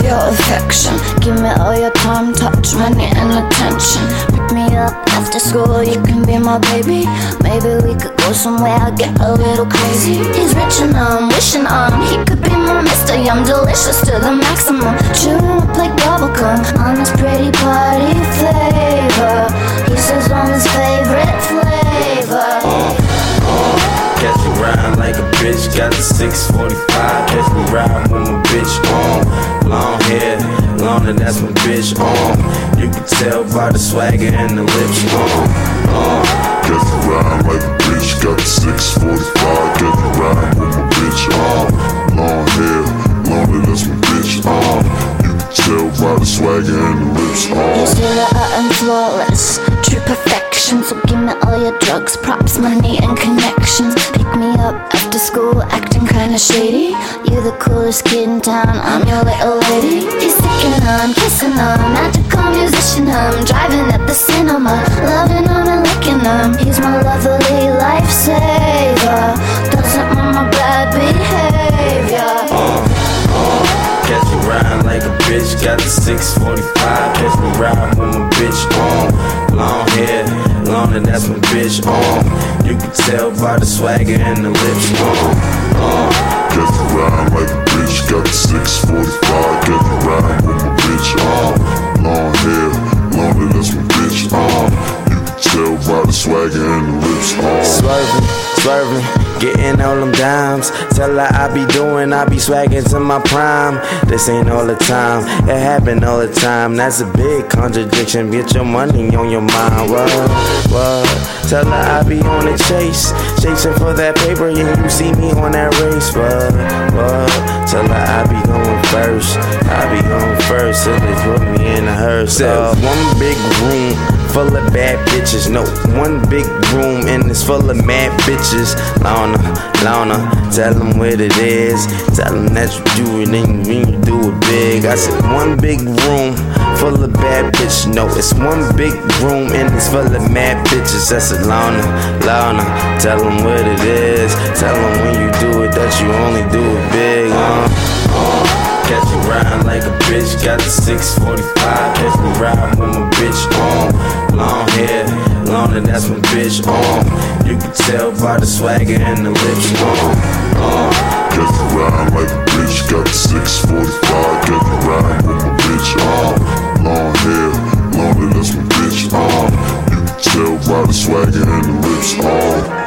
protection. Give me all your time, touch, money, and attention. Pick me up after school, you can be my baby. Maybe we could go somewhere, I get a little crazy. He's rich and I'm wishing on. He could be my Mr. Yum, delicious to the maximum. Chewing up like bubblegum on this pretty party flavor. He says on his favorite flavor. Catch me riding like a bitch, got the 645. Catch me riding with my bitch on. Long hair, longer, that's my bitch on. You can tell by the swagger and the lips on. on. Catch me riding like a bitch, got the 645. Catch me riding with my bitch on. Long hair, longer, that's my bitch on. You can tell by the swagger and the lips on. You say that I'm flawless, true So give me all your drugs, props, money, and connections. Pick me up after school, acting kinda shady. You're the coolest kid in town, I'm your little lady. He's sticking on, kissing on, magical musician hum. Driving at the cinema, loving on and licking him. He's my lovely lifesaver. Doesn't mind my bad behavior. Catch me riding like a bitch, got the 645. Catch me riding with my bitch on. Long hair, longer, that's my bitch on. You can tell by the swagger and the lips on. on. Catch me riding like a bitch, got the 645. Catch me riding with my bitch on. Long hair, longer, that's my bitch on. You can tell by the swagger and the on. Swerving, swerving, getting all them dimes. Tell her I be doing, I be swagging to my prime. This ain't all the time, it happen all the time. That's a big contradiction. Get your money on your mind. What? What? Tell her I be on the chase, chasing for that paper. Yeah, you see me on that race. What? What? Tell her I be going first. I be going first. Till they put me in a hearse. Uh, one big room full of bad bitches. No, one big room and it's full of mad bitches. Lana, Lana, tell them what it is. Tell them that you do it and when you do it big. I said one big room full of bad bitches. No, it's one big room and it's full of mad bitches. That's a Lana, Lana, tell them what it is. Tell them when you do it that you only do it bitch, got the 645. Catch me riding with my bitch on. Long hair, longer, that's my bitch on. You can tell by the swagger and the lips on. on. Catch me like a bitch, got the 645. Catch me riding with my bitch on. Long hair, longer, that's my bitch on. You can tell by the swagger and the lips on.